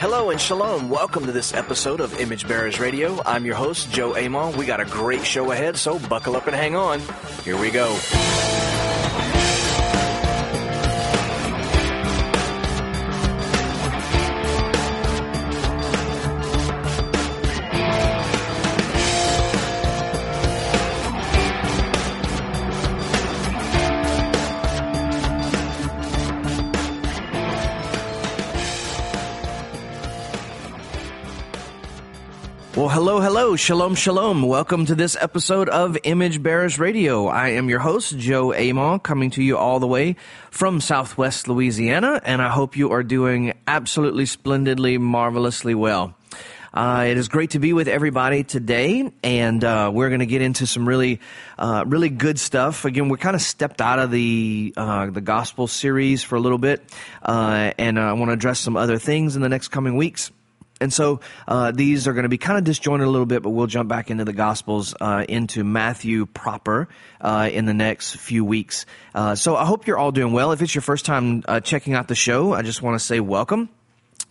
Hello and shalom. Welcome to this episode of Image Bearers Radio. I'm your host, Joe Amon. We got a great show ahead, so buckle up and hang on. Here we go. Shalom, shalom. Welcome to this episode of Image Bearers Radio. I am your host, Joe Amon, coming to you all the way from Southwest Louisiana, and I hope you are doing absolutely splendidly, marvelously well. Uh, it is great to be with everybody today, and uh, we're going to get into some really, uh, really good stuff. Again, we're kind of stepped out of the uh, the gospel series for a little bit, uh, and I want to address some other things in the next coming weeks. And so uh, these are going to be kind of disjointed a little bit, but we'll jump back into the Gospels, uh, into Matthew proper uh, in the next few weeks. Uh, so I hope you're all doing well. If it's your first time uh, checking out the show, I just want to say welcome.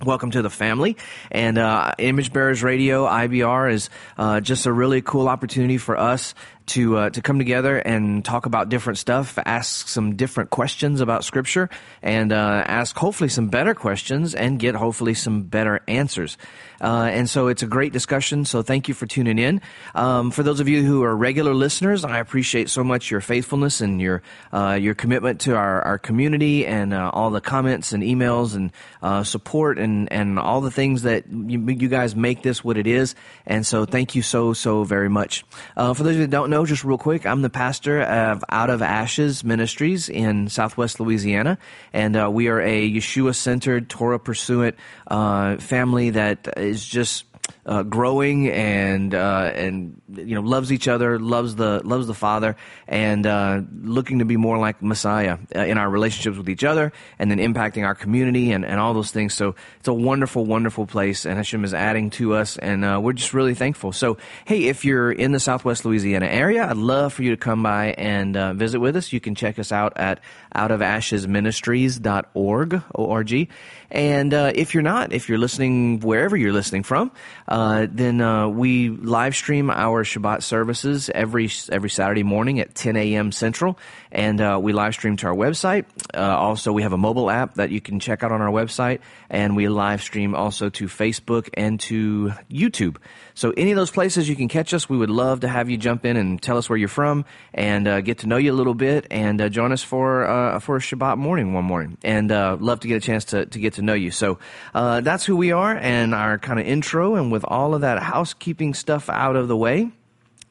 Welcome to the family. And uh, Image Bearers Radio, IBR, is uh, just a really cool opportunity for us to uh, to come together and talk about different stuff, ask some different questions about Scripture, and uh, ask hopefully some better questions and get hopefully some better answers. Uh, and so it's a great discussion. So thank you for tuning in. Um, for those of you who are regular listeners, I appreciate so much your faithfulness and your uh, your commitment to our, our community and uh, all the comments and emails and uh, support and and all the things that you, you guys make this what it is. And so thank you so so very much. for those that don't know know, just real quick, I'm the pastor of Out of Ashes Ministries in Southwest Louisiana, and uh, we are a Yeshua centered, Torah pursuant uh, family that is just uh, growing and uh, and you know loves each other, loves the loves the Father, and uh, looking to be more like Messiah uh, in our relationships with each other, and then impacting our community and, and all those things. So it's a wonderful, wonderful place, and Hashem is adding to us, and uh, we're just really thankful. So hey, if you're in the Southwest Louisiana area, I'd love for you to come by and uh, visit with us. You can check us out at outofashesministries.org, O-R-G. And uh, if you're not, if you're listening wherever you're listening from, uh, then uh, we live stream our Shabbat services every every Saturday morning at 10 a.m. Central, and uh, we live stream to our website. Uh, also, we have a mobile app that you can check out on our website, and we live stream also to Facebook and to YouTube. So any of those places you can catch us, we would love to have you jump in and tell us where you're from and uh, get to know you a little bit and uh, join us for uh, for a Shabbat morning one morning. And uh, love to get a chance to, to get to know you. So uh, that's who we are and our kind of intro. And with all of that housekeeping stuff out of the way,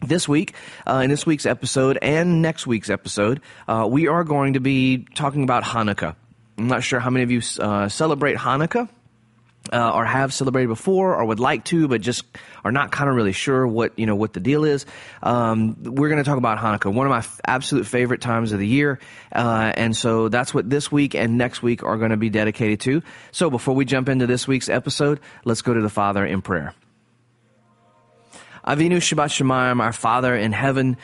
this week, uh, in this week's episode and next week's episode, uh, we are going to be talking about Hanukkah. I'm not sure how many of you uh, celebrate Hanukkah uh, or have celebrated before or would like to, but just are not kind of really sure what you know what the deal is. Um, we're going to talk about Hanukkah, one of my f- absolute favorite times of the year, uh, and so that's what this week and next week are going to be dedicated to. So before we jump into this week's episode, let's go to the Father in prayer. Avinu Shebashamayim, our Father in heaven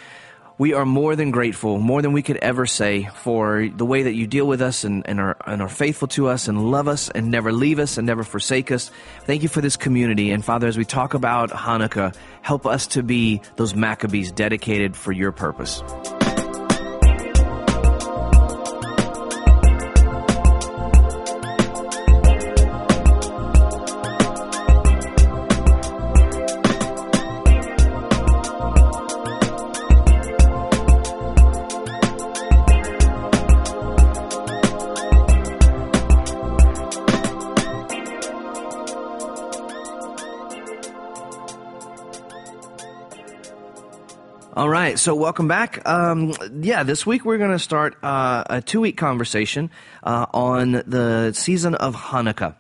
we are more than grateful, more than we could ever say, for the way that you deal with us and, and, are, and are faithful to us and love us and never leave us and never forsake us. Thank you for this community. And Father, as we talk about Hanukkah, help us to be those Maccabees dedicated for your purpose. All right, so welcome back. Um, yeah, this week we're going to start uh, a two week conversation uh, on the season of Hanukkah.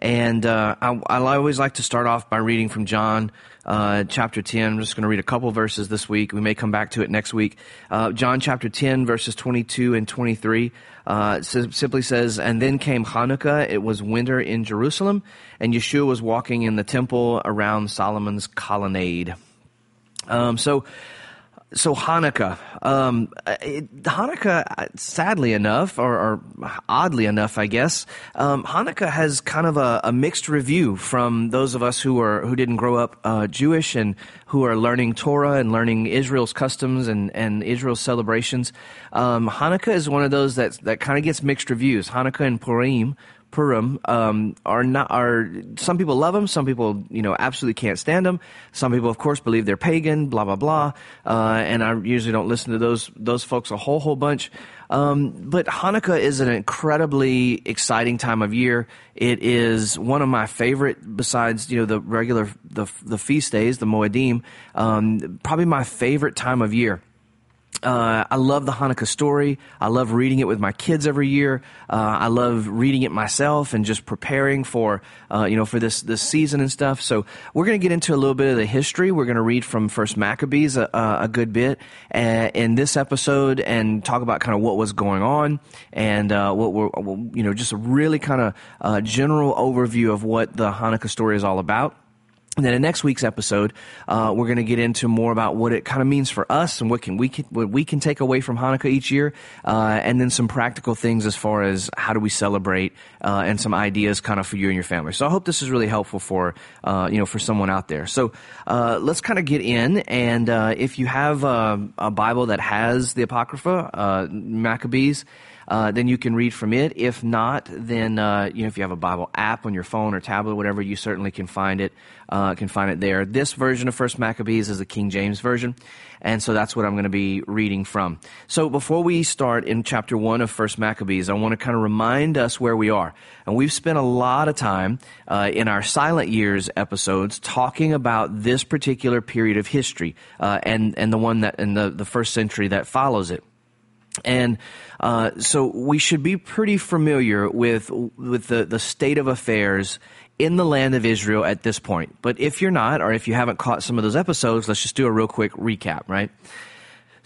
And uh, I, I, always like to start off by reading from John uh, chapter 10. I'm just going to read a couple verses this week. We may come back to it next week. Uh, John chapter 10, verses 22 and 23 uh, simply says, And then came Hanukkah. It was winter in Jerusalem, and Yeshua was walking in the temple around Solomon's colonnade. Um, so, so Hanukkah, um, it, Hanukkah, sadly enough, or, or, oddly enough, I guess, um, Hanukkah has kind of a, a, mixed review from those of us who are who didn't grow up uh, Jewish and who are learning Torah and learning Israel's customs and, and Israel's celebrations. Um, Hanukkah is one of those that that kind of gets mixed reviews. Hanukkah and Purim Purim um, are not are some people love them, some people you know absolutely can't stand them. Some people, of course, believe they're pagan, blah blah blah. Uh, and I usually don't listen to those those folks a whole whole bunch. Um, but Hanukkah is an incredibly exciting time of year. It is one of my favorite, besides you know the regular the the feast days, the Moedim. Um, probably my favorite time of year. Uh, I love the Hanukkah story. I love reading it with my kids every year. Uh, I love reading it myself and just preparing for, uh, you know, for this, this season and stuff. So we're going to get into a little bit of the history. We're going to read from First Maccabees a, a good bit uh, in this episode and talk about kind of what was going on and uh, what we're, you know, just a really kind of uh, general overview of what the Hanukkah story is all about. And then in next week's episode, uh, we're going to get into more about what it kind of means for us and what can we can, what we can take away from Hanukkah each year, uh, and then some practical things as far as how do we celebrate uh, and some ideas kind of for you and your family. So I hope this is really helpful for uh, you know for someone out there. So uh, let's kind of get in, and uh, if you have a, a, Bible that has the Apocrypha, Maccabees uh, then you can read from it. If not, then uh, you know if you have a Bible app on your phone or tablet, or whatever, you certainly can find it. Uh, can find it there. This version of First Maccabees is the King James version, and so that's what I'm going to be reading from. So before we start in chapter one of First Maccabees, I want to kind of remind us where we are, and we've spent a lot of time uh, in our Silent Years episodes talking about this particular period of history uh, and and the one that in the the first century that follows it. And uh, so we should be pretty familiar with with the, the state of affairs in the land of Israel at this point. But if you're not, or if you haven't caught some of those episodes, let's just do a real quick recap, right?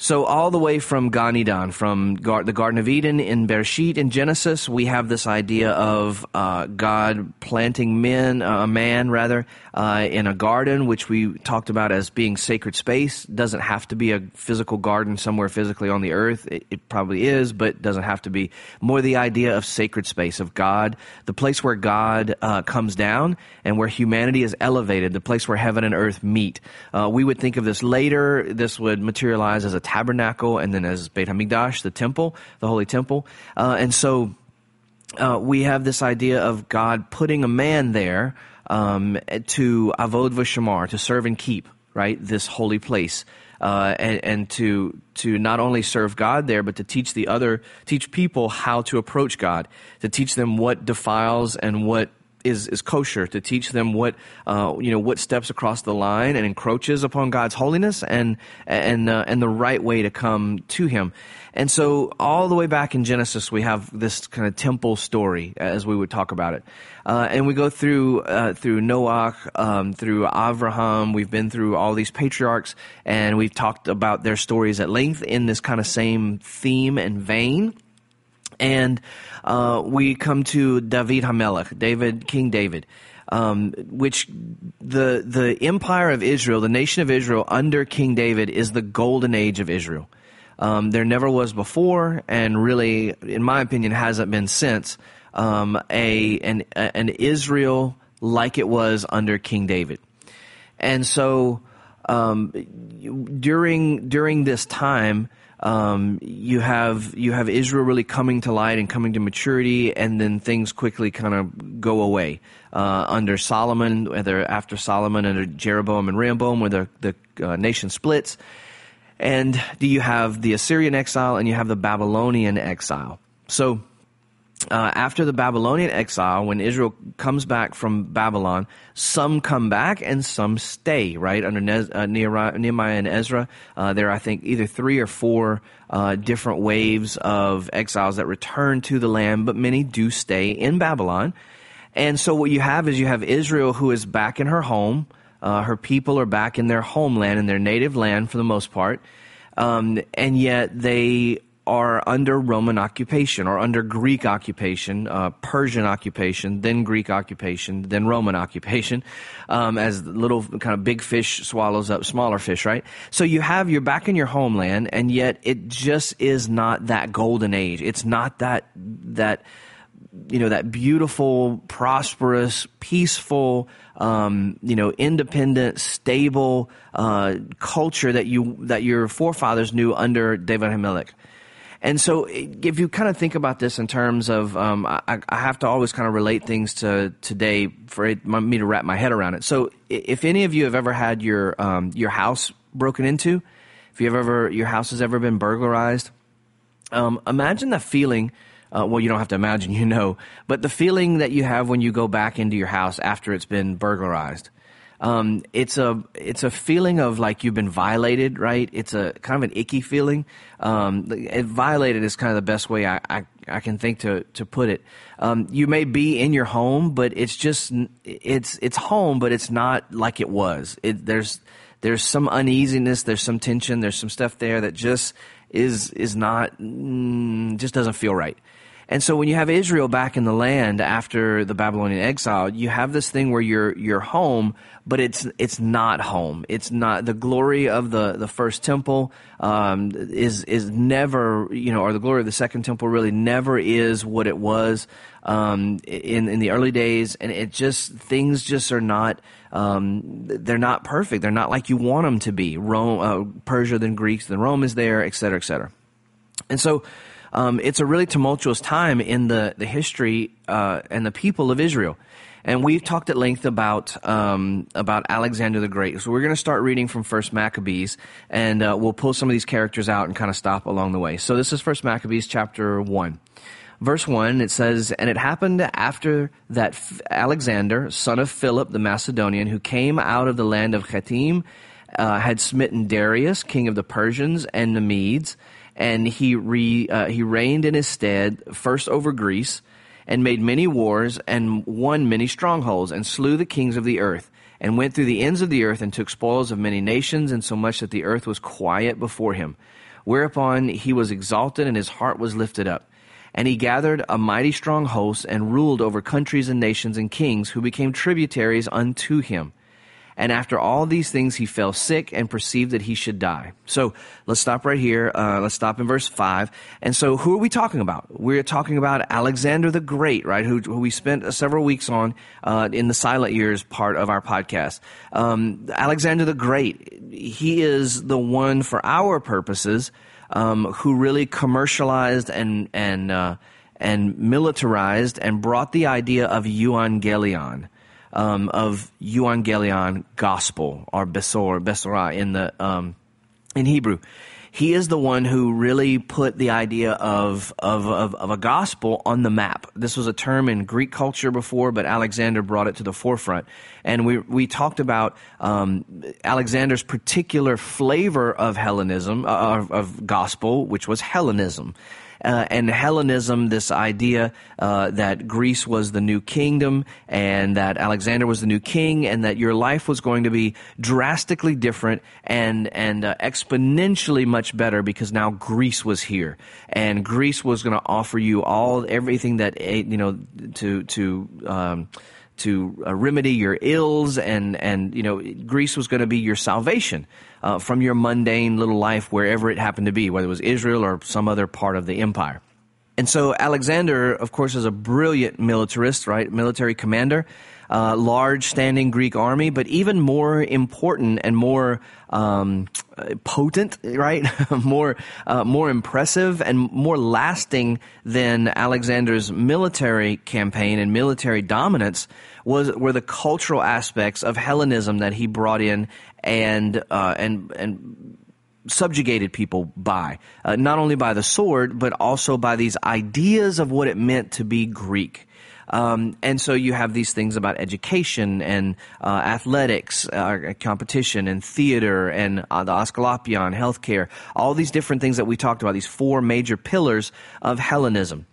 So all the way from Gan Eden, from Gar- the Garden of Eden in Bereshit in Genesis, we have this idea of uh, God planting men, uh, a man rather, uh, in a garden, which we talked about as being sacred space. Doesn't have to be a physical garden somewhere physically on the earth. It, it probably is, but doesn't have to be. More the idea of sacred space of God, the place where God uh, comes down and where humanity is elevated, the place where heaven and earth meet. Uh, we would think of this later. This would materialize as a tabernacle and then as Beit HaMikdash, the temple, the holy temple. Uh, and so uh, we have this idea of God putting a man there um, to avod v'shamar, to serve and keep, right, this holy place. Uh, and, and, to to not only serve God there, but to teach the other, teach people how to approach God, to teach them what defiles and what is, is kosher to teach them what uh, you know what steps across the line and encroaches upon God's holiness and and uh, and the right way to come to Him. And so all the way back in Genesis, we have this kind of temple story as we would talk about it, uh, and we go through uh, through Noah, um, through Avraham. We've been through all these patriarchs, and we've talked about their stories at length in this kind of same theme and vein. And uh, we come to David Hamelech, David, King David. Um, which the the empire of Israel, the nation of Israel under King David, is the golden age of Israel. Um, there never was before, and really, in my opinion, hasn't been since um, a an an Israel like it was under King David. And so, um, during during this time, um, you have you have Israel really coming to light and coming to maturity, and then things quickly kind of go away uh, under Solomon, whether after Solomon under Jeroboam and Rehoboam, where the the uh, nation splits. And do you have the Assyrian exile and you have the Babylonian exile? So uh, after the Babylonian exile, when Israel comes back from Babylon, some come back and some stay, right? Under ne- uh, Nehemiah and Ezra, uh, there are, I think, either three or four uh, different waves of exiles that return to the land, but many do stay in Babylon. And so what you have is you have Israel who is back in her home. Uh, her people are back in their homeland, in their native land for the most part. Um, and yet they are under Roman occupation or under Greek occupation, uh, Persian occupation, then Greek occupation, then Roman occupation, um, as little kind of big fish swallows up smaller fish, right? So you have, you're back in your homeland, and yet it just is not that golden age. It's not that, that, you know, that beautiful, prosperous, peaceful, um, you know, independent, stable uh, culture that you that your forefathers knew under David Hamelech. And so, if you kind of think about this in terms of, um, I, I, have to always kind of relate things to today for it, me to wrap my head around it. So, if any of you have ever had your um, your house broken into, if you've ever your house has ever been burglarized, um, imagine the feeling. Uh, well, you don't have to imagine, you know, but the feeling that you have when you go back into your house after it's been burglarized um, it's a it's a feeling of like you've been violated, right? It's a kind of an icky feeling. Um, violated is kind of the best way I, I, I can think to to put it. Um, you may be in your home, but it's just it's it's home, but it's not like it was. It, there's there's some uneasiness, there's some tension, there's some stuff there that just is is not mm, just doesn't feel right. And so when you have Israel back in the land after the Babylonian exile, you have this thing where you're you're home, but it's it's not home. It's not the glory of the the first temple um, is is never you know, or the glory of the second temple really never is what it was um, in in the early days, and it just things just are not. Um, they're not perfect. They're not like you want them to be. Rome, uh, Persia, then Greeks, then Rome is there, et cetera, et cetera. And so um, it's a really tumultuous time in the, the history uh, and the people of Israel. And we've talked at length about um, about Alexander the Great. So we're going to start reading from First Maccabees, and uh, we'll pull some of these characters out and kind of stop along the way. So this is First Maccabees chapter one, verse one. It says, "And it happened after that Alexander, son of Philip the Macedonian, who came out of the land of Chetim, uh, had smitten Darius, king of the Persians and the Medes." And he re, uh, he reigned in his stead first over Greece and made many wars and won many strongholds and slew the kings of the earth and went through the ends of the earth and took spoils of many nations and so much that the earth was quiet before him. Whereupon he was exalted and his heart was lifted up. And he gathered a mighty strong host and ruled over countries and nations and kings who became tributaries unto him and after all these things, he fell sick and perceived that he should die. So let's stop right here. Uh, let's stop in verse 5. And so who are we talking about? We're talking about Alexander the Great, right? Who, who we spent several weeks on uh, in the silent years part of our podcast. Um, Alexander the Great, he is the one for our purposes um, who really commercialized and, and, uh, and militarized and brought the idea of euangelion um, of euangelion gospel or besor besorah in the um, in Hebrew. He is the one who really put the idea of, of, of, of, a gospel on the map. This was a term in Greek culture before, but Alexander brought it to the forefront. And we, we talked about um, Alexander's particular flavor of Hellenism, uh, of, of gospel, which was Hellenism uh, and Hellenism, this idea uh, that Greece was the new kingdom and that Alexander was the new king, and that your life was going to be drastically different and and uh, exponentially much better because now Greece was here, and Greece was going to offer you all everything that eh, you know to to um, to uh, remedy your ills, and and you know Greece was going to be your salvation uh, from your mundane little life wherever it happened to be, whether it was Israel or some other part of the empire. And so Alexander, of course, is a brilliant militarist, right? Military commander, uh, large standing Greek army, but even more important and more um, potent, right? more uh, more impressive and more lasting than Alexander's military campaign and military dominance was were the cultural aspects of Hellenism that he brought in and uh, and and subjugated people by uh, not only by the sword but also by these ideas of what it meant to be Greek. Um, and so you have these things about education and uh, athletics, uh, competition, and theater, and uh, the Asclepion, healthcare, all these different things that we talked about, these four major pillars of Hellenism.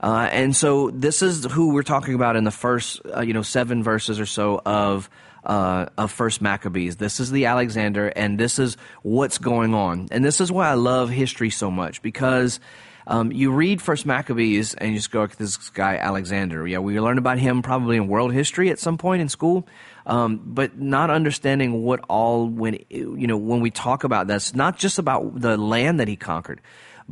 Uh, and so this is who we're talking about in the first, uh, you know, seven verses or so of uh, of First Maccabees. This is the Alexander, and this is what's going on. And this is why I love history so much because um, you read First Maccabees and you just go, this guy Alexander. Yeah, we learned about him probably in world history at some point in school, um, but not understanding what all when you know when we talk about that's not just about the land that he conquered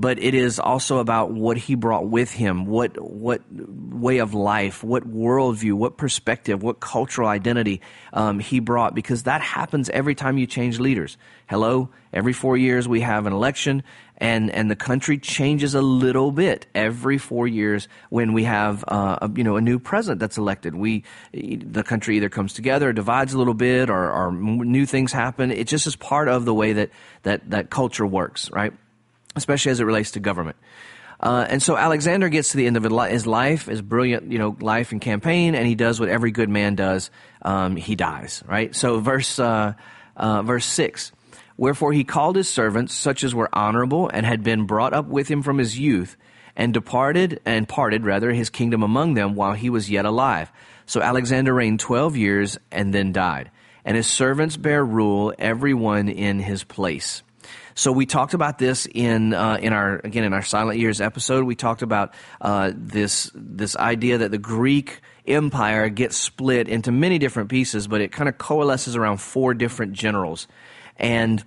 but it is also about what he brought with him, what what way of life, what worldview, what perspective, what cultural identity um, he brought, because that happens every time you change leaders. Hello, every four years we have an election, and and the country changes a little bit every four years when we have uh, a, you know a new president that's elected. We the country either comes together, divides a little bit, or, or new things happen. It just is part of the way that that that culture works, right? Especially as it relates to government. Uh, and so Alexander gets to the end of his life, his brilliant, you know, life and campaign, and he does what every good man does. Um, he dies, right? So verse, uh, uh, verse six. Wherefore he called his servants, such as were honorable and had been brought up with him from his youth, and departed, and parted rather his kingdom among them while he was yet alive. So Alexander reigned twelve years and then died. And his servants bear rule, every one in his place. So we talked about this in uh, in our again in our Silent Years episode. We talked about uh, this this idea that the Greek Empire gets split into many different pieces, but it kind of coalesces around four different generals. And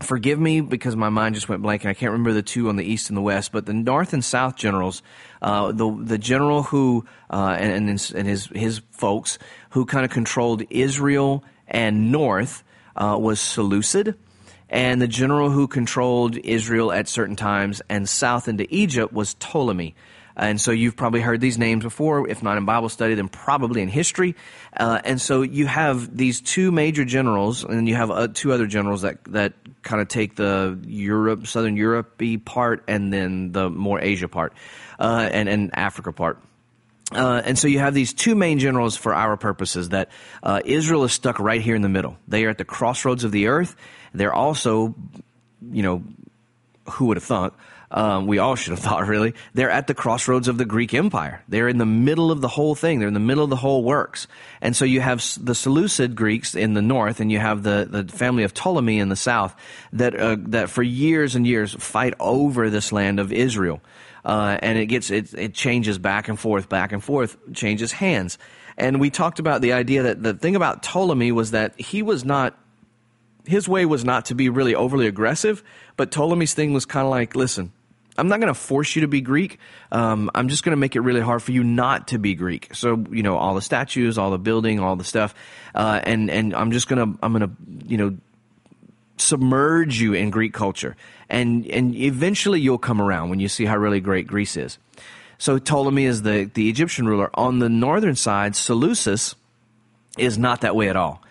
forgive me because my mind just went blank and I can't remember the two on the east and the west, but the north and south generals, uh, the the general who uh, and and his his folks who kind of controlled Israel and north uh, was Seleucid and the general who controlled Israel at certain times and south into Egypt was Ptolemy. And so you've probably heard these names before, if not in Bible study, then probably in history. Uh, and so you have these two major generals, and you have uh, two other generals that that kind of take the Europe, Southern Europe part, and then the more Asia part, uh, and and Africa part. Uh, and so you have these two main generals for our purposes that uh, Israel is stuck right here in the middle. They are at the crossroads of the earth. They're also, you know, who would have thought? Um, we all should have thought, really. They're at the crossroads of the Greek Empire. They're in the middle of the whole thing. They're in the middle of the whole works. And so you have the Seleucid Greeks in the north, and you have the, the family of Ptolemy in the south that, uh, that for years and years fight over this land of Israel. Uh, and it gets, it, it changes back and forth, back and forth, changes hands. And we talked about the idea that the thing about Ptolemy was that he was not his way was not to be really overly aggressive, but Ptolemy's thing was kind of like, listen, I'm not going to force you to be Greek. Um, I'm just going to make it really hard for you not to be Greek. So you know, all the statues, all the building, all the stuff, uh, and and I'm just gonna I'm gonna you know submerge you in Greek culture, and and eventually you'll come around when you see how really great Greece is. So Ptolemy is the the Egyptian ruler. On the northern side, Seleucus is not that way at all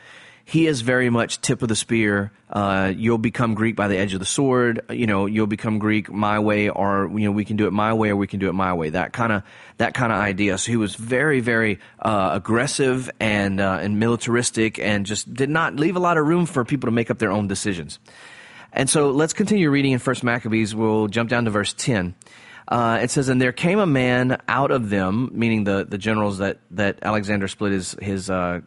he is very much tip of the spear. Uh, you'll become Greek by the edge of the sword. You know, you'll become Greek my way, or you know, we can do it my way, or we can do it my way. That kind of that kind of idea. So he was very, very uh, aggressive and uh, and militaristic, and just did not leave a lot of room for people to make up their own decisions. And so let's continue reading in First Maccabees. We'll jump down to verse ten. Uh, it says, "And there came a man out of them, meaning the, the generals that, that Alexander split his his uh,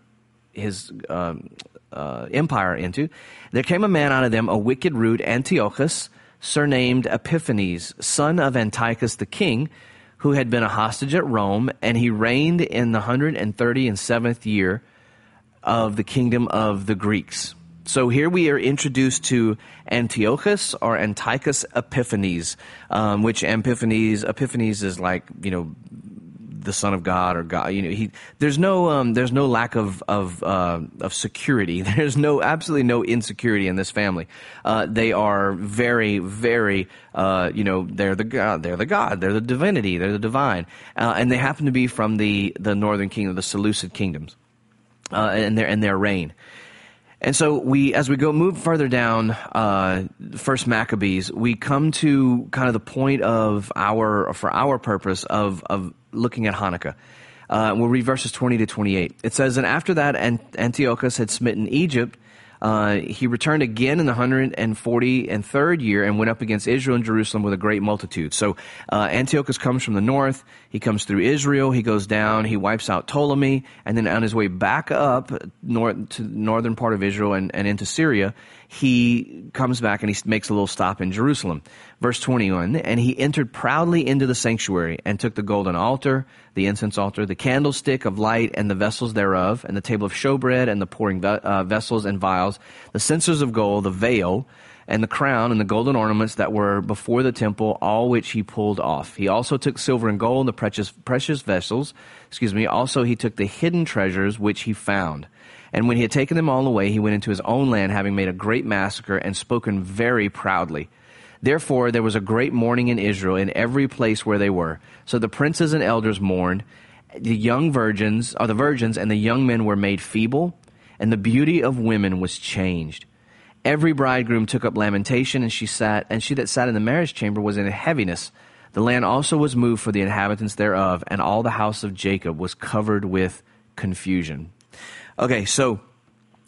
his um, uh, empire into, there came a man out of them, a wicked root, Antiochus, surnamed Epiphanes, son of Antiochus the king, who had been a hostage at Rome, and he reigned in the hundred and thirty and seventh year of the kingdom of the Greeks. So here we are introduced to Antiochus or Antiochus Epiphanes, um, which Epiphanes Epiphanes is like you know the Son of God or God. You know, he there's no um, there's no lack of of uh, of security. There's no absolutely no insecurity in this family. Uh, they are very very uh, you know they're the God they're the God they're the divinity they're the divine, uh, and they happen to be from the the northern kingdom the Seleucid kingdoms, uh, and their and their reign. And so we, as we go move further down, uh, First Maccabees, we come to kind of the point of our, for our purpose of of looking at Hanukkah. Uh, we'll read verses 20 to 28. It says, And after that, Antiochus had smitten Egypt, Uh, he returned again in the 140 and third year and went up against Israel and Jerusalem with a great multitude. So uh, Antiochus comes from the north. He comes through Israel. He goes down. He wipes out Ptolemy. And then on his way back up north, to the northern part of Israel and, and into Syria, he comes back and he makes a little stop in Jerusalem. Verse 21, and he entered proudly into the sanctuary and took the golden altar, the incense altar, the candlestick of light and the vessels thereof, and the table of showbread and the pouring ve- uh, vessels and vials, the censers of gold, the veil, and the crown and the golden ornaments that were before the temple, all which he pulled off. He also took silver and gold, the precious, precious vessels, excuse me. Also he took the hidden treasures which he found. And when he had taken them all away, he went into his own land, having made a great massacre and spoken very proudly. Therefore, there was a great mourning in Israel in every place where they were. So the princes and elders mourned. The young virgins, or the virgins, and the young men were made feeble, and the beauty of women was changed. Every bridegroom took up lamentation, and she sat, and she that sat in the marriage chamber was in heaviness. The land also was moved for the inhabitants thereof, and all the house of Jacob was covered with confusion. Okay, so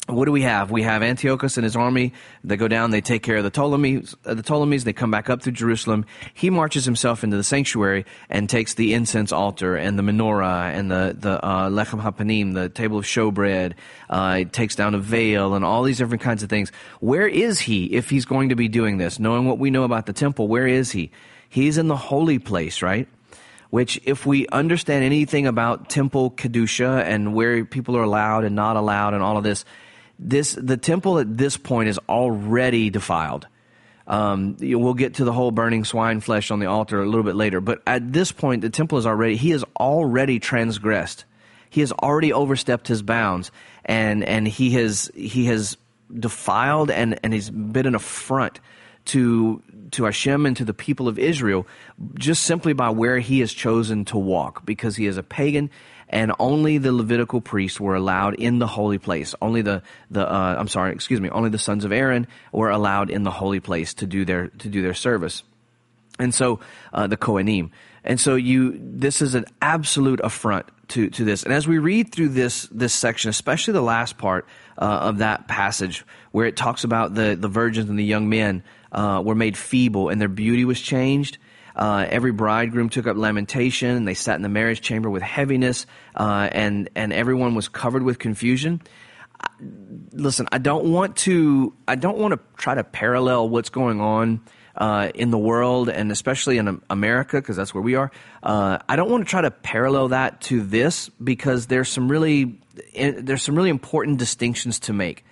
what do we have? We have Antiochus and his army. They go down, they take care of the Ptolemies, uh, the Ptolemies, they come back up through Jerusalem. He marches himself into the sanctuary and takes the incense altar and the menorah and the, the, uh, lechem hapanim, the table of showbread, uh, takes down a veil and all these different kinds of things. Where is he if he's going to be doing this? Knowing what we know about the temple, where is he? He's in the holy place, right? which if we understand anything about temple kedusha and where people are allowed and not allowed and all of this, this the temple at this point is already defiled. Um, we'll get to the whole burning swine flesh on the altar a little bit later, but at this point, the temple is already he has already transgressed. He has already overstepped his bounds, and and he has he has defiled and and he's been an affront to to Hashem and to the people of Israel just simply by where he has chosen to walk because he is a pagan and only the Levitical priests were allowed in the holy place. Only the the uh, I'm sorry, excuse me, only the sons of Aaron were allowed in the holy place to do their to do their service. And so uh, the Kohanim. And so you this is an absolute affront to to this. And as we read through this this section, especially the last part uh, of that passage where it talks about the the virgins and the young men uh, were made feeble and their beauty was changed. Uh, every bridegroom took up lamentation, and they sat in the marriage chamber with heaviness, uh, and and everyone was covered with confusion. Listen, I don't want to. I don't want to try to parallel what's going on uh, in the world, and especially in America, because that's where we are. Uh, I don't want to try to parallel that to this because there's some really eh, there's some really important distinctions to make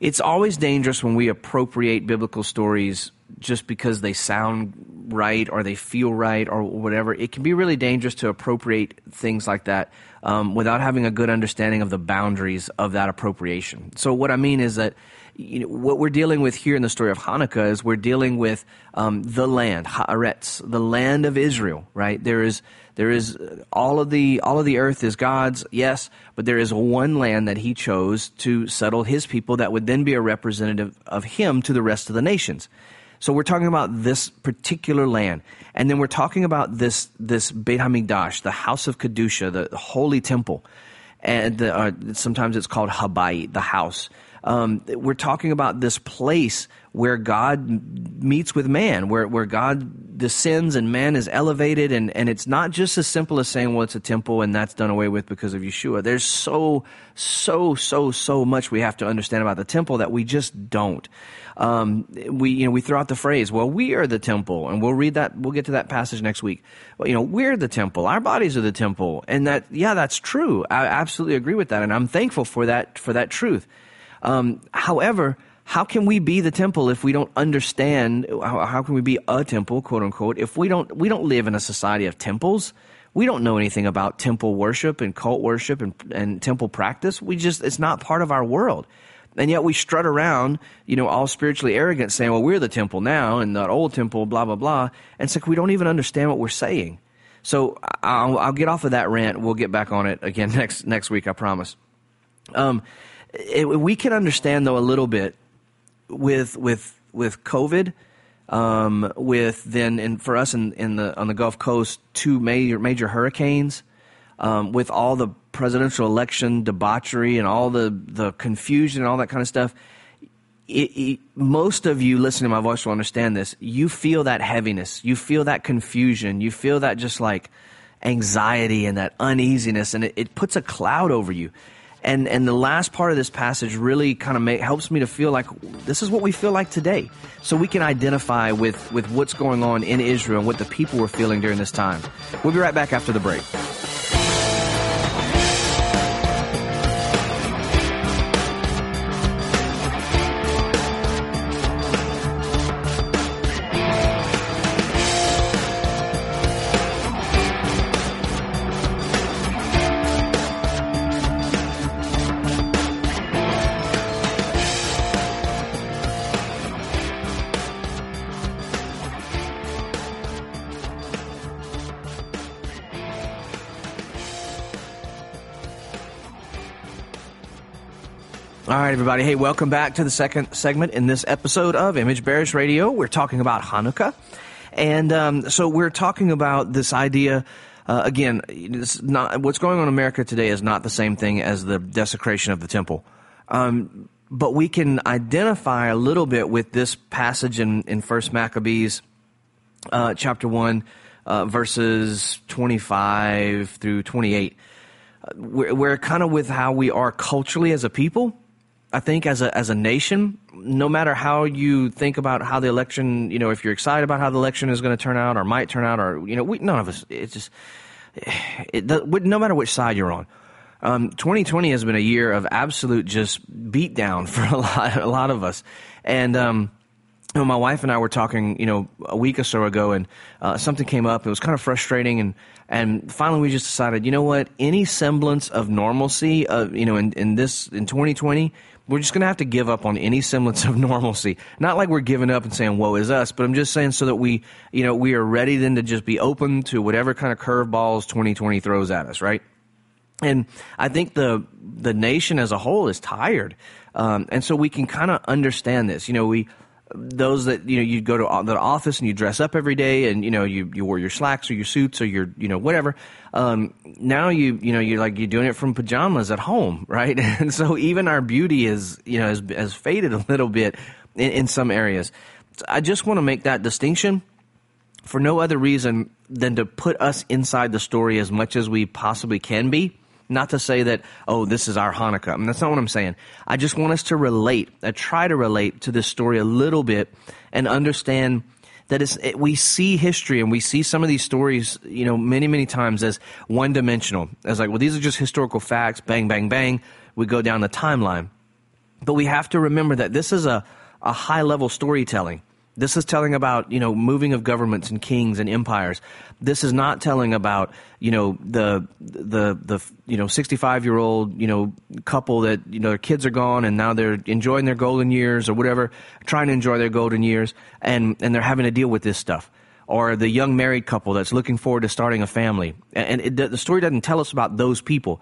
it's always dangerous when we appropriate biblical stories just because they sound right or they feel right or whatever. It can be really dangerous to appropriate things like that um, without having a good understanding of the boundaries of that appropriation. So, what I mean is that you know, what we're dealing with here in the story of Hanukkah is we're dealing with um, the land, Haaretz, the land of Israel. Right there is there is all of the all of the earth is God's, yes, but there is one land that He chose to settle His people that would then be a representative of Him to the rest of the nations. So we're talking about this particular land, and then we're talking about this this Beit Hamikdash, the house of kedusha, the holy temple, and the, uh, sometimes it's called Habayit, the house. Um, we're talking about this place where God meets with man, where, where God descends and man is elevated. And, and it's not just as simple as saying, well, it's a temple and that's done away with because of Yeshua. There's so, so, so, so much we have to understand about the temple that we just don't. Um, we, you know, we throw out the phrase, well, we are the temple. And we'll read that, we'll get to that passage next week. Well, you know, we're the temple. Our bodies are the temple. And that, yeah, that's true. I absolutely agree with that. And I'm thankful for that, for that truth. Um, however, how can we be the temple if we don't understand how, how, can we be a temple quote unquote if we don't we don't live in a society of temples? We don't know anything about temple worship and cult worship and, and temple practice. We just it's not part of our world. And yet we strut around you know all spiritually arrogant saying well we're the temple now and that old temple blah blah blah. And it's like we don't even understand what we're saying. So I'll, I'll get off of that rant. We'll get back on it again next next week i promise. Um, it, we can understand though a little bit with with with COVID, um, with then and for us in, in the on the Gulf Coast two major major hurricanes, um, with all the presidential election debauchery and all the, the confusion and all that kind of stuff, it, it, most of you listening to my voice will understand this. You feel that heaviness. You feel that confusion. You feel that just like anxiety and that uneasiness, and it, it puts a cloud over you. And, and the last part of this passage really kind of make, helps me to feel like this is what we feel like today. So we can identify with, with what's going on in Israel and what the people were feeling during this time. We'll be right back after the break. Right, everybody. Hey, welcome back to the second segment in this episode of Image Bearers Radio. We're talking about Hanukkah. And um, so we're talking about this idea. Uh, again, not, what's going on in America today is not the same thing as the desecration of the temple. Um, but we can identify a little bit with this passage in, in 1 Maccabees uh, chapter 1, uh, verses 25 through 28. Uh, we're, we're kind of with how we are culturally as a people I think as a as a nation, no matter how you think about how the election, you know, if you're excited about how the election is going to turn out or might turn out, or you know, we, none of us. It's just it, no matter which side you're on. Um, 2020 has been a year of absolute just beatdown for a lot a lot of us, and. Um, you know, my wife and I were talking, you know, a week or so ago, and uh, something came up. It was kind of frustrating, and and finally we just decided, you know what? Any semblance of normalcy, of you know, in, in this in 2020, we're just going to have to give up on any semblance of normalcy. Not like we're giving up and saying, woe is us, but I'm just saying so that we, you know, we are ready then to just be open to whatever kind of curveballs 2020 throws at us, right? And I think the, the nation as a whole is tired. Um, and so we can kind of understand this. You know, we, those that you know you go to the office and you dress up every day and you know you, you wear your slacks or your suits or your you know whatever um, now you you know you're like you're doing it from pajamas at home right? And so even our beauty is you know has, has faded a little bit in, in some areas. I just want to make that distinction for no other reason than to put us inside the story as much as we possibly can be not to say that, oh, this is our Hanukkah. I mean, that's not what I'm saying. I just want us to relate, uh, try to relate to this story a little bit and understand that it's, it, we see history and we see some of these stories, you know, many, many times as one dimensional. As like, well, these are just historical facts, bang, bang, bang. We go down the timeline. But we have to remember that this is a, a high level storytelling. This is telling about, you know, moving of governments and kings and empires. This is not telling about, you know, the, the, the, you know, 65 year old, you know, couple that, you know, their kids are gone and now they're enjoying their golden years or whatever, trying to enjoy their golden years and, and they're having to deal with this stuff. Or the young married couple that's looking forward to starting a family. And it, the story doesn't tell us about those people.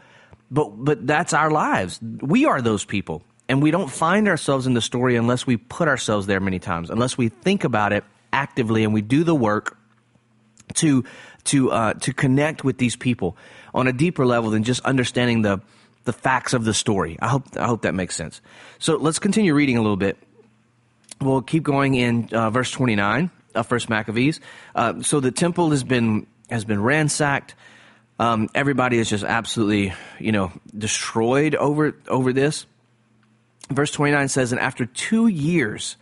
But, but that's our lives. We are those people. And we don't find ourselves in the story unless we put ourselves there many times, unless we think about it actively and we do the work to to uh, to connect with these people on a deeper level than just understanding the the facts of the story. I hope I hope that makes sense. So let's continue reading a little bit. We'll keep going in uh, verse twenty nine of First Maccabees. Uh, so the temple has been has been ransacked. Um, everybody is just absolutely you know destroyed over over this. Verse 29 says, And after two years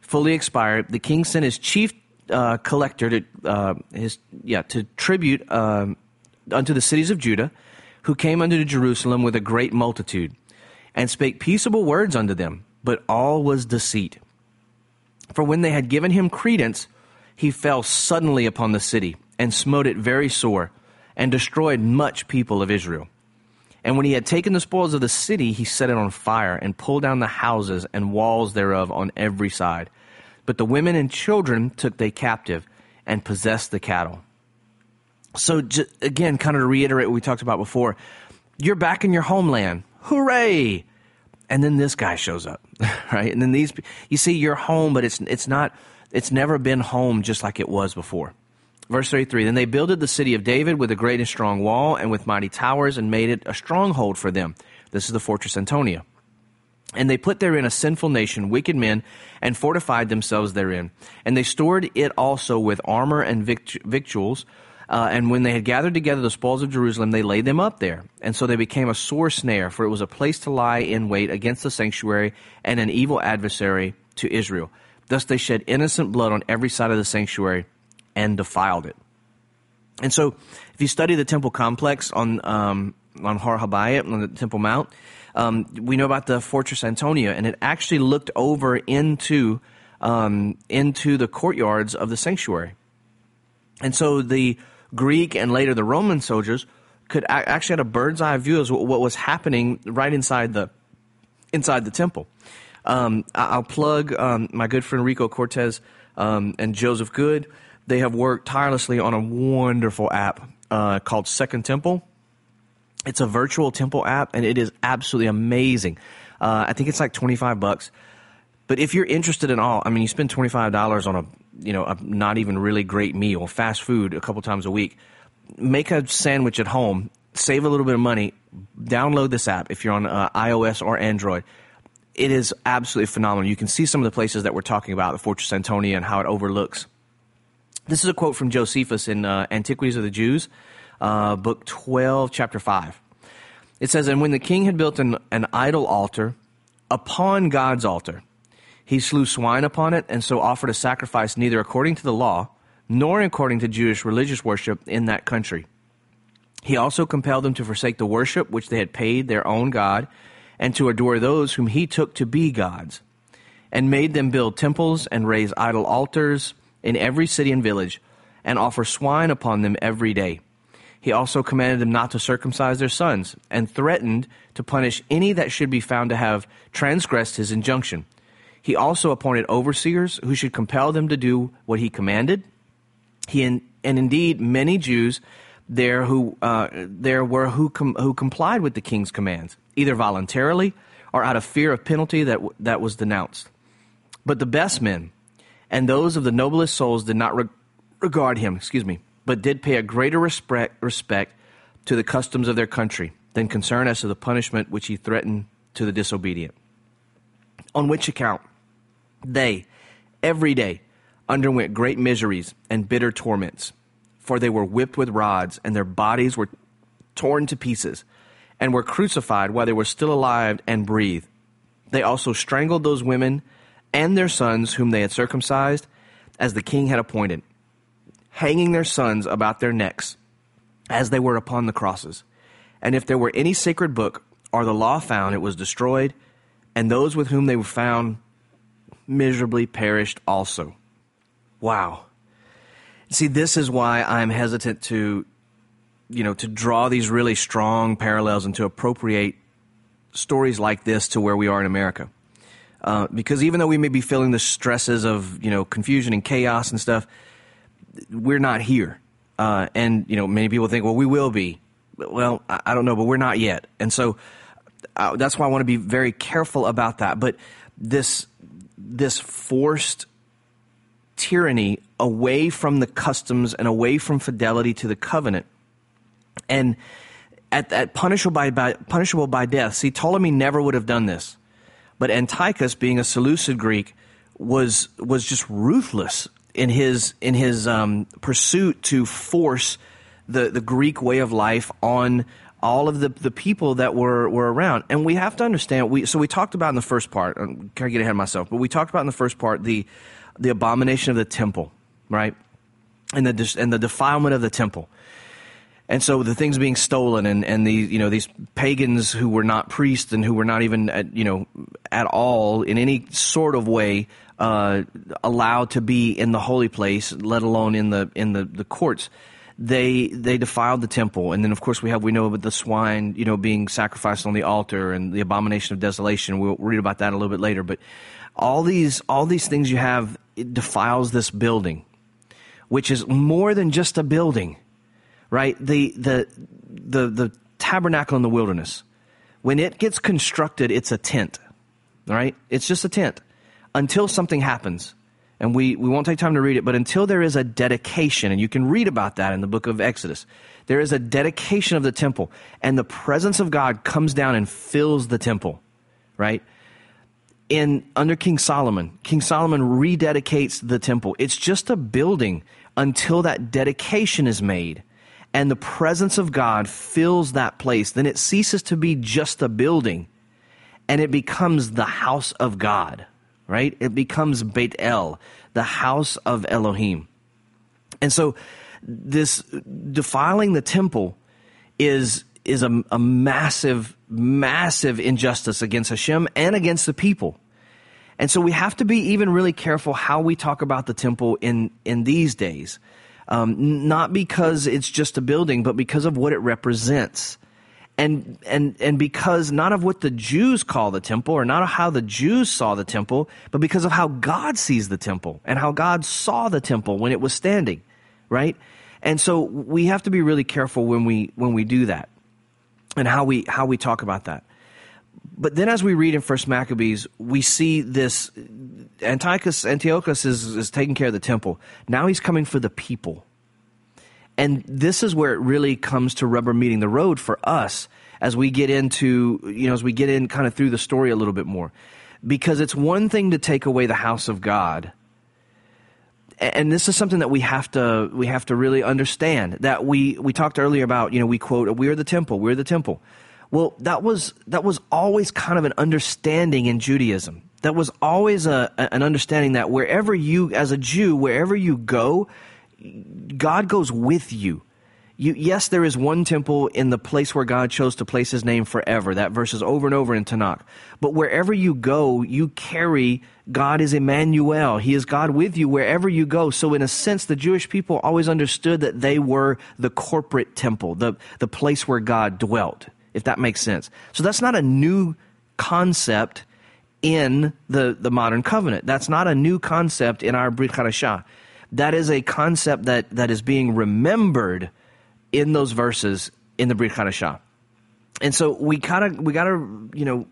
fully expired, the king sent his chief uh, collector to uh, his yeah to tribute um, unto the cities of Judah, who came unto Jerusalem with a great multitude, and spake peaceable words unto them, but all was deceit. For when they had given him credence, he fell suddenly upon the city, and smote it very sore, and destroyed much people of Israel. And when he had taken the spoils of the city, he set it on fire and pulled down the houses and walls thereof on every side. But the women and children took they captive and possessed the cattle. So again, kind of to reiterate what we talked about before, you're back in your homeland. Hooray! And then this guy shows up, right? And then these, you see, you're home, but it's, it's not, it's never been home just like it was before. Verse 33 Then they builded the city of David with a great and strong wall and with mighty towers and made it a stronghold for them. This is the fortress Antonia. And they put therein a sinful nation, wicked men, and fortified themselves therein. And they stored it also with armor and victuals. Uh, and when they had gathered together the spoils of Jerusalem, they laid them up there. And so they became a sore snare, for it was a place to lie in wait against the sanctuary and an evil adversary to Israel. Thus they shed innocent blood on every side of the sanctuary and defiled it. And so, if you study the temple complex on um, on Har Habayit, on the Temple Mount, um, we know about the Fortress Antonia, and it actually looked over into um, into the courtyards of the sanctuary. And so the Greek and later the Roman soldiers could actually had a bird's eye view of what was happening right inside the inside the temple. Um, I'll plug um, my good friend Rico Cortes um, and Joseph Good. They have worked tirelessly on a wonderful app uh, called Second Temple. It's a virtual temple app, and it is absolutely amazing. Uh, I think it's like twenty five bucks. But if you're interested in all, I mean, you spend twenty five dollars on a you know a not even really great meal, fast food a couple times a week. Make a sandwich at home, save a little bit of money. Download this app if you're on uh, iOS or Android it is absolutely phenomenal. You can see some of the places that we're talking about, the Fortress Antonia and how it overlooks. This is a quote from Josephus in uh, Antiquities of the Jews, uh, book 12, chapter 5. It says, And when the king had built an, an idol altar upon God's altar, he slew swine upon it, and so offered a sacrifice neither according to the law, nor according to Jewish religious worship in that country. He also compelled them to forsake the worship which they had paid their own God and to adore those whom he took to be gods, and made them build temples and raise idol altars in every city and village, and offer swine upon them every day. He also commanded them not to circumcise their sons, and threatened to punish any that should be found to have transgressed his injunction. He also appointed overseers who should compel them to do what he commanded. He and indeed many Jews there who uh, there were who com- who complied with the king's commands either voluntarily or out of fear of penalty that, w- that was denounced. But the best men and those of the noblest souls did not re- regard him, excuse me, but did pay a greater respect, respect to the customs of their country than concern as to the punishment which he threatened to the disobedient. On which account they, every day, underwent great miseries and bitter torments, for they were whipped with rods, and their bodies were torn to pieces and were crucified while they were still alive and breathed. They also strangled those women and their sons whom they had circumcised, as the king had appointed, hanging their sons about their necks as they were upon the crosses. And if there were any sacred book or the law found, it was destroyed, and those with whom they were found miserably perished also. Wow. See, this is why I'm hesitant to you know, to draw these really strong parallels and to appropriate stories like this to where we are in America. Uh, because even though we may be feeling the stresses of, you know, confusion and chaos and stuff, we're not here. Uh, and, you know, many people think, well, we will be. Well, I, I don't know, but we're not yet. And so uh, that's why I want to be very careful about that. But this, this forced tyranny away from the customs and away from fidelity to the covenant and at, at punishable by, by, punishable by death. See, Ptolemy never would have done this, but Antiochus, being a Seleucid Greek, was was just ruthless in his in his um, pursuit to force the the Greek way of life on all of the, the people that were, were around. And we have to understand, we, so we talked about in the first part, I'm kind of get ahead of myself, but we talked about in the first part the, the abomination of the temple, right? And the, and the defilement of the temple. And so the things being stolen and, and the, you know, these pagans who were not priests and who were not even, at, you know, at all in any sort of way, uh, allowed to be in the holy place, let alone in the, in the, the courts. They, they defiled the temple. And then of course we have, we know about the swine, you know, being sacrificed on the altar and the abomination of desolation. We'll read about that a little bit later. But all these, all these things you have, it defiles this building, which is more than just a building right? The, the, the, the tabernacle in the wilderness, when it gets constructed, it's a tent, right? It's just a tent until something happens. and we, we won't take time to read it, but until there is a dedication, and you can read about that in the book of Exodus, there is a dedication of the temple, and the presence of God comes down and fills the temple, right? In under King Solomon, King Solomon rededicates the temple. It's just a building until that dedication is made and the presence of God fills that place. Then it ceases to be just a building and it becomes the house of God right? It becomes Beit El, the house of Elohim. And so this defiling the temple is is a, a massive, massive injustice against Hashem and against the people. And so we have to be even really careful how we talk about the temple in, in these days. Um, not because it's just a building, but because of what it represents and and and because not of what the Jews call the temple or not of how the Jews saw the temple, but because of how God sees the temple and how God saw the temple when it was standing, right? And so we have to be really careful when we when we do that and how we how we talk about that. But then as we read in First Maccabees, we see this Antiochus Antiochus is, is taking care of the temple. Now he's coming for the people. And this is where it really comes to rubber meeting the road for us as we get into, you know, as we get in kind of through the story a little bit more. Because it's one thing to take away the house of God. And this is something that we have to we have to really understand. That we we talked earlier about, you know, we quote, "We're the temple, we're the temple." Well, that was that was always kind of an understanding in Judaism. That was always a, an understanding that wherever you, as a Jew, wherever you go, God goes with you. You, yes, there is one temple in the place where God chose to place his name forever. That verse is over and over in Tanakh. But wherever you go, you carry God is Emmanuel. He is God with you wherever you go. So in a sense, the Jewish people always understood that they were the corporate temple, the, the place where God dwelt, if that makes sense. So that's not a new concept in the, the modern covenant. That's not a new concept in our Brit Hadashah that is a concept that, that is being remembered in those verses in the Brit Hadashah. And so we kind of we got to you know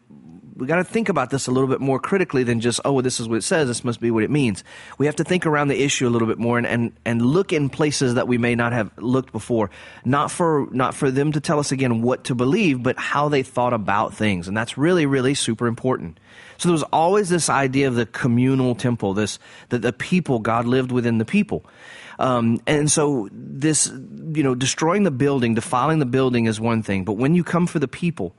we got to think about this a little bit more critically than just, oh, well, this is what it says. This must be what it means. We have to think around the issue a little bit more and, and, and look in places that we may not have looked before. Not for, not for them to tell us again what to believe, but how they thought about things. And that's really, really super important. So there was always this idea of the communal temple, this, that the people, God lived within the people. Um, and so this, you know, destroying the building, defiling the building is one thing, but when you come for the people,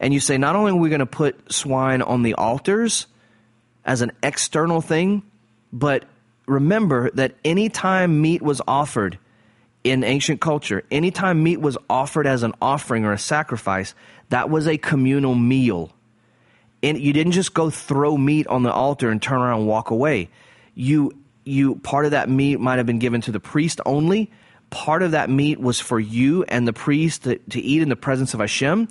and you say, not only are we going to put swine on the altars as an external thing, but remember that anytime meat was offered in ancient culture, anytime meat was offered as an offering or a sacrifice, that was a communal meal. And you didn't just go throw meat on the altar and turn around and walk away. You you part of that meat might have been given to the priest only. Part of that meat was for you and the priest to, to eat in the presence of Hashem.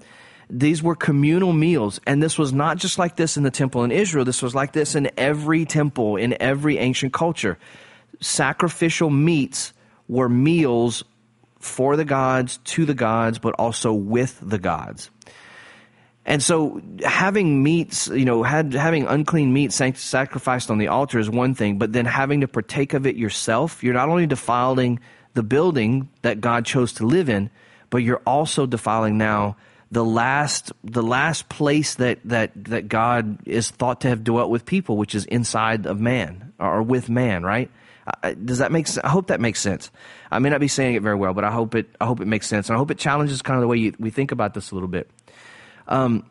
These were communal meals. And this was not just like this in the temple in Israel. This was like this in every temple, in every ancient culture. Sacrificial meats were meals for the gods, to the gods, but also with the gods. And so having meats, you know, had, having unclean meat sacrificed on the altar is one thing, but then having to partake of it yourself, you're not only defiling the building that God chose to live in, but you're also defiling now the last the last place that that that God is thought to have dwelt with people, which is inside of man or with man, right? Uh, does that make sense? I hope that makes sense. I may not be saying it very well, but I hope it I hope it makes sense, and I hope it challenges kind of the way you, we think about this a little bit. Um,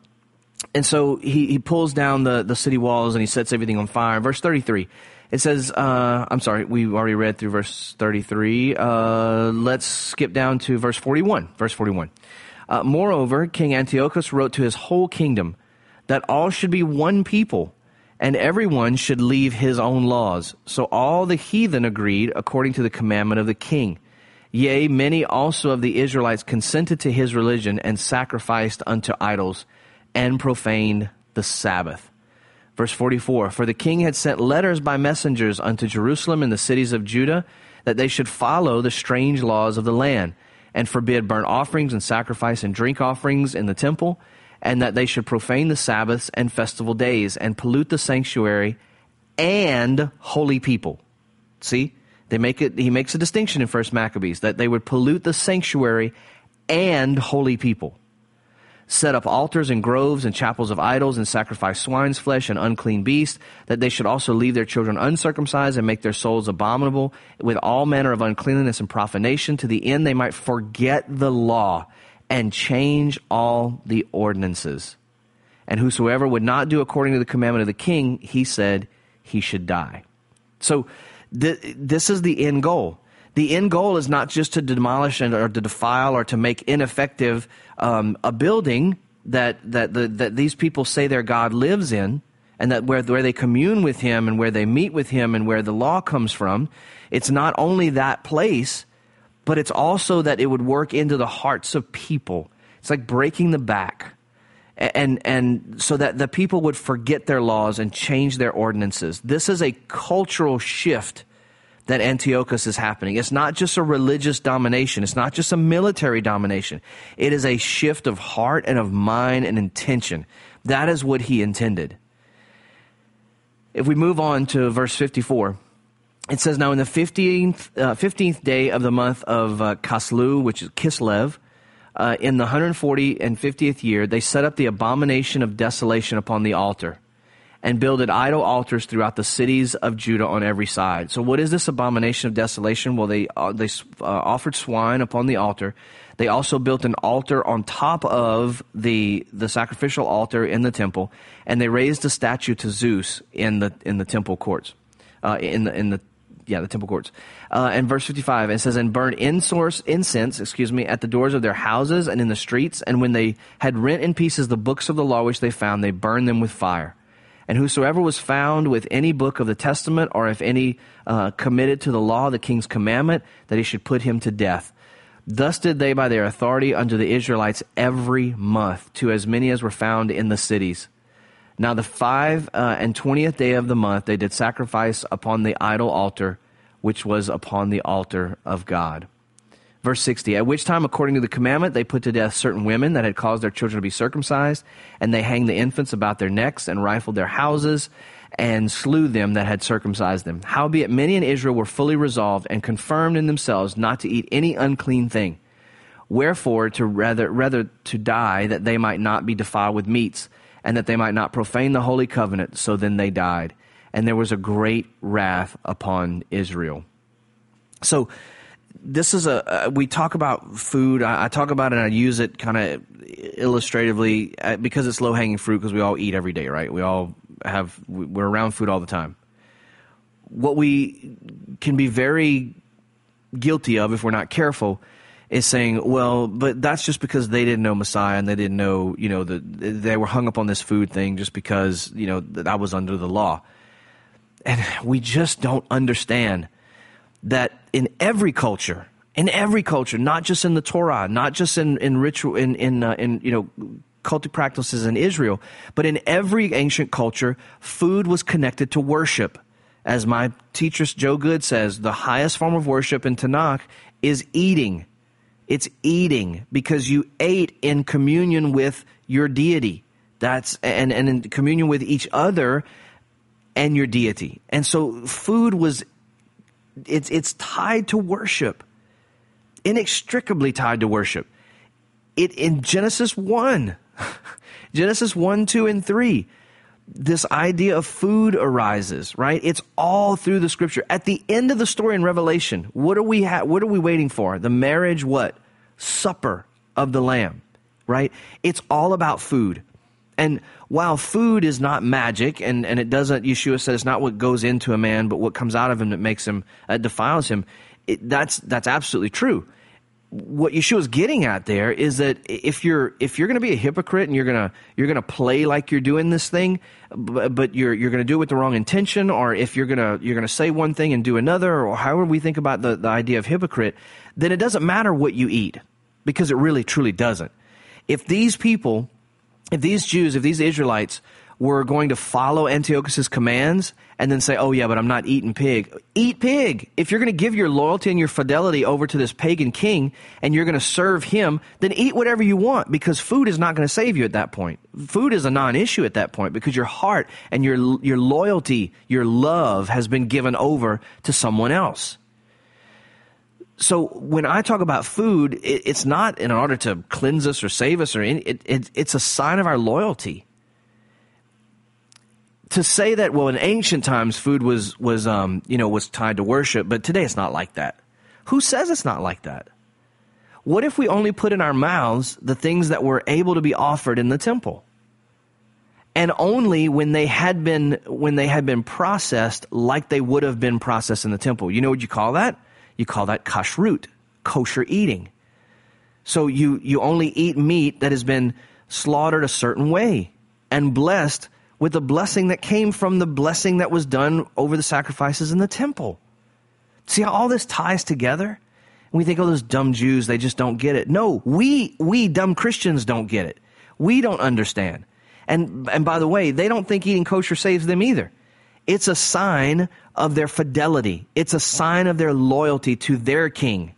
and so he, he pulls down the, the city walls and he sets everything on fire. Verse 33, it says, uh, I'm sorry, we already read through verse 33. Uh, let's skip down to verse 41. Verse 41. Uh, moreover, King Antiochus wrote to his whole kingdom that all should be one people, and everyone should leave his own laws. So all the heathen agreed according to the commandment of the king. Yea, many also of the Israelites consented to his religion and sacrificed unto idols and profaned the Sabbath. Verse 44 For the king had sent letters by messengers unto Jerusalem and the cities of Judah that they should follow the strange laws of the land and forbid burnt offerings and sacrifice and drink offerings in the temple, and that they should profane the Sabbaths and festival days, and pollute the sanctuary, and holy people. See? They make it, he makes a distinction in First Maccabees that they would pollute the sanctuary and holy people set up altars and groves and chapels of idols and sacrifice swine's flesh and unclean beasts, that they should also leave their children uncircumcised and make their souls abominable with all manner of uncleanness and profanation to the end they might forget the law and change all the ordinances. And whosoever would not do according to the commandment of the king, he said he should die. So th- this is the end goal the end goal is not just to demolish and, or to defile or to make ineffective um, a building that that the, that these people say their God lives in, and that where where they commune with Him and where they meet with Him and where the law comes from. It's not only that place, but it's also that it would work into the hearts of people. It's like breaking the back. And, and so that the people would forget their laws and change their ordinances. This is a cultural shift that Antiochus is happening. It's not just a religious domination. It's not just a military domination. It is a shift of heart and of mind and intention. That is what he intended. If we move on to verse 54, it says, Now in the 15th, uh, 15th day of the month of uh, Casleu, which is Kislev, uh, in the 140 and 50th year, they set up the abomination of desolation upon the altar and builded idol altars throughout the cities of Judah on every side. So, what is this abomination of desolation? Well, they uh, they uh, offered swine upon the altar. They also built an altar on top of the the sacrificial altar in the temple, and they raised a statue to Zeus in the in the temple courts, uh, in the in the yeah, the temple courts. Uh, and verse 55, it says, and burn insource, incense, excuse me, at the doors of their houses and in the streets. And when they had rent in pieces the books of the law which they found, they burned them with fire. And whosoever was found with any book of the Testament, or if any uh, committed to the law, the king's commandment, that he should put him to death. Thus did they by their authority unto the Israelites every month, to as many as were found in the cities. Now the five uh, and twentieth day of the month they did sacrifice upon the idol altar, which was upon the altar of God. Verse 60, at which time, according to the commandment, they put to death certain women that had caused their children to be circumcised, and they hanged the infants about their necks, and rifled their houses, and slew them that had circumcised them. Howbeit, many in Israel were fully resolved and confirmed in themselves not to eat any unclean thing. Wherefore, to rather, rather to die, that they might not be defiled with meats, and that they might not profane the holy covenant. So then they died. And there was a great wrath upon Israel. So, this is a uh, we talk about food. I, I, talk about it and I use it kind of illustratively uh, because it's low hanging fruit because we all eat every day, right? We all have we're around food all the time. What we can be very guilty of if we're not careful is saying, well, but that's just because they didn't know Messiah and they didn't know, you know, that they were hung up on this food thing just because, you know, that was under the law. And we just don't understand that in every culture, in every culture, not just in the Torah, not just in, in ritual, in, in, uh, in, you know, cultic practices in Israel, but in every ancient culture, food was connected to worship. As my teacher Joe Good says, the highest form of worship in Tanakh is eating. It's eating because you ate in communion with your deity. That's and, and in communion with each other and your deity. And so food was it's, it's tied to worship, inextricably tied to worship. It, in Genesis 1, Genesis 1, 2, and 3, this idea of food arises, right? It's all through the scripture. At the end of the story in Revelation, what are we ha- what are we waiting for? The marriage what? Supper of the lamb, right? It's all about food. And while food is not magic, and, and it doesn't, Yeshua said it's not what goes into a man, but what comes out of him that makes him, uh, defiles him, it, that's, that's absolutely true. What Yeshua's getting at there is that if you're if you're going to be a hypocrite and you're going to you're to play like you're doing this thing, but, but you're you're going to do it with the wrong intention, or if you're going to you're to say one thing and do another, or however we think about the, the idea of hypocrite, then it doesn't matter what you eat because it really truly doesn't. If these people if these Jews, if these Israelites were going to follow Antiochus's commands and then say, "Oh yeah, but I'm not eating pig." Eat pig. If you're going to give your loyalty and your fidelity over to this pagan king and you're going to serve him, then eat whatever you want because food is not going to save you at that point. Food is a non-issue at that point because your heart and your your loyalty, your love has been given over to someone else. So when I talk about food, it, it's not in order to cleanse us or save us or any, it, it, it's a sign of our loyalty. To say that well in ancient times food was was um, you know was tied to worship but today it's not like that. Who says it's not like that? What if we only put in our mouths the things that were able to be offered in the temple? And only when they had been when they had been processed like they would have been processed in the temple. You know what you call that you call that kashrut kosher eating so you you only eat meat that has been slaughtered a certain way and blessed with the blessing that came from the blessing that was done over the sacrifices in the temple. See how all this ties together? And we think, oh, those dumb Jews, they just don't get it. No, we, we dumb Christians don't get it. We don't understand. And, and by the way, they don't think eating kosher saves them either. It's a sign of their fidelity. It's a sign of their loyalty to their king.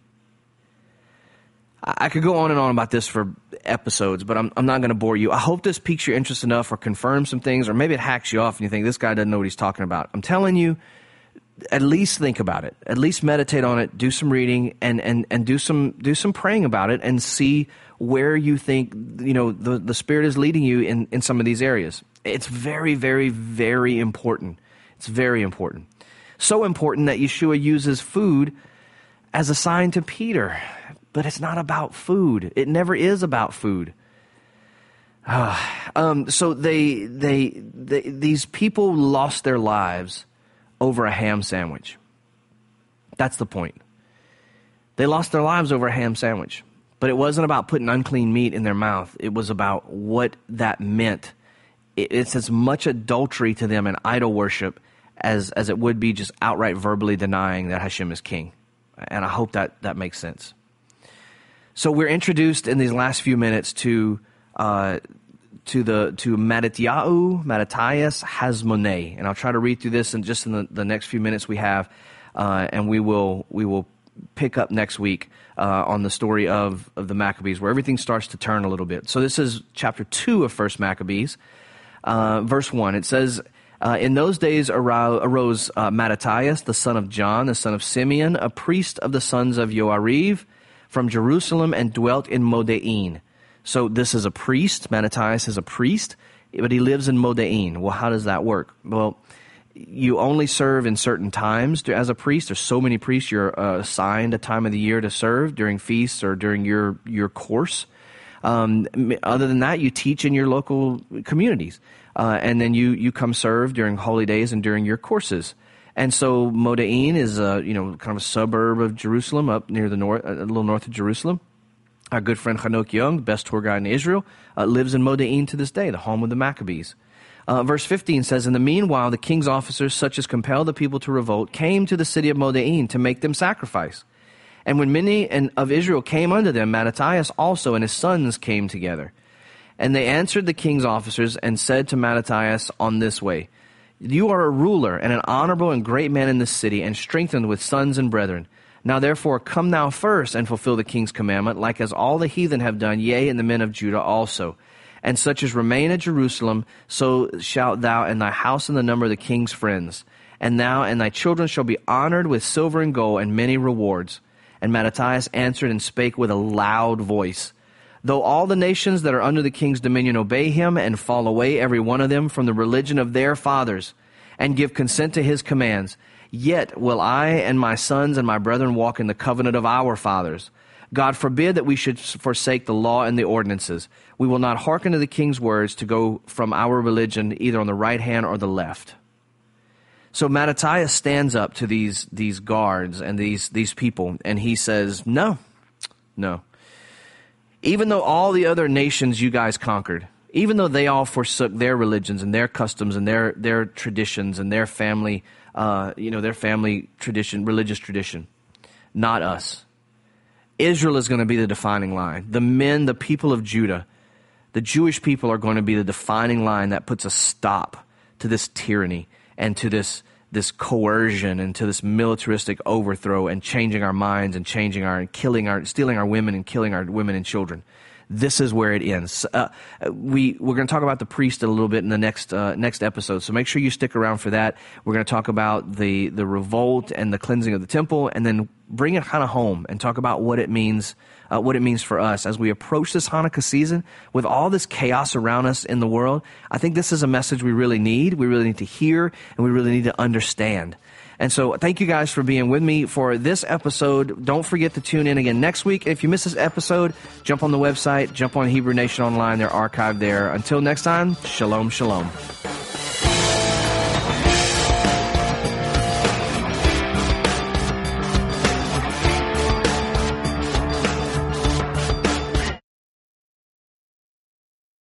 I could go on and on about this for episodes, but I'm, I'm not going to bore you. I hope this piques your interest enough or confirms some things, or maybe it hacks you off and you think this guy doesn't know what he's talking about. I'm telling you, at least think about it. At least meditate on it. Do some reading and, and, and do some do some praying about it and see where you think you know the, the Spirit is leading you in, in some of these areas. It's very, very, very important. It's very important. So important that Yeshua uses food as a sign to Peter but it's not about food. It never is about food. Uh, um, so they, they, they, these people lost their lives over a ham sandwich. That's the point. They lost their lives over a ham sandwich. But it wasn't about putting unclean meat in their mouth. It was about what that meant. It's as much adultery to them and idol worship as, as it would be just outright verbally denying that Hashem is king. And I hope that that makes sense. So we're introduced in these last few minutes to uh, to the to Mattathias Hasmoneh, and I'll try to read through this in just in the, the next few minutes we have, uh, and we will we will pick up next week uh, on the story of of the Maccabees, where everything starts to turn a little bit. So this is chapter two of First Maccabees, uh, verse one. It says. Uh, in those days arose uh, Mattathias, the son of John, the son of Simeon, a priest of the sons of Joariv from Jerusalem and dwelt in Modein. So this is a priest. Mattathias is a priest, but he lives in Modein. Well, how does that work? Well, you only serve in certain times as a priest. There's so many priests you're uh, assigned a time of the year to serve during feasts or during your your course. Um, other than that, you teach in your local communities, uh, and then you you come serve during holy days and during your courses. And so Modain is a you know kind of a suburb of Jerusalem, up near the north, a little north of Jerusalem. Our good friend Hanoch Young, best tour guide in Israel, uh, lives in Modain to this day, the home of the Maccabees. Uh, verse 15 says, In the meanwhile, the king's officers, such as compelled the people to revolt, came to the city of Modain to make them sacrifice. And when many of Israel came unto them, Mattathias also and his sons came together. And they answered the king's officers and said to Mattathias on this way, you are a ruler and an honorable and great man in this city, and strengthened with sons and brethren. Now therefore come thou first and fulfill the king's commandment, like as all the heathen have done, yea, and the men of Judah also. And such as remain at Jerusalem, so shalt thou and thy house in the number of the king's friends. And thou and thy children shall be honored with silver and gold and many rewards. And Mattathias answered and spake with a loud voice. Though all the nations that are under the king's dominion obey him and fall away every one of them from the religion of their fathers and give consent to his commands, yet will I and my sons and my brethren walk in the covenant of our fathers. God forbid that we should forsake the law and the ordinances. We will not hearken to the king's words to go from our religion either on the right hand or the left. So Mattathias stands up to these, these guards and these, these people and he says, no, no even though all the other nations you guys conquered, even though they all forsook their religions and their customs and their, their traditions and their family, uh, you know, their family tradition, religious tradition, not us. Israel is going to be the defining line. The men, the people of Judah, the Jewish people are going to be the defining line that puts a stop to this tyranny and to this this coercion into this militaristic overthrow and changing our minds and changing our and killing our stealing our women and killing our women and children. This is where it ends. Uh, we we're going to talk about the priest a little bit in the next uh, next episode, so make sure you stick around for that. We're going to talk about the the revolt and the cleansing of the temple, and then bring it kind of home and talk about what it means uh, what it means for us as we approach this Hanukkah season with all this chaos around us in the world. I think this is a message we really need. We really need to hear and we really need to understand. And so thank you guys for being with me for this episode. Don't forget to tune in again next week. If you miss this episode, jump on the website, jump on Hebrew Nation Online. They're archived there. Until next time, shalom, shalom.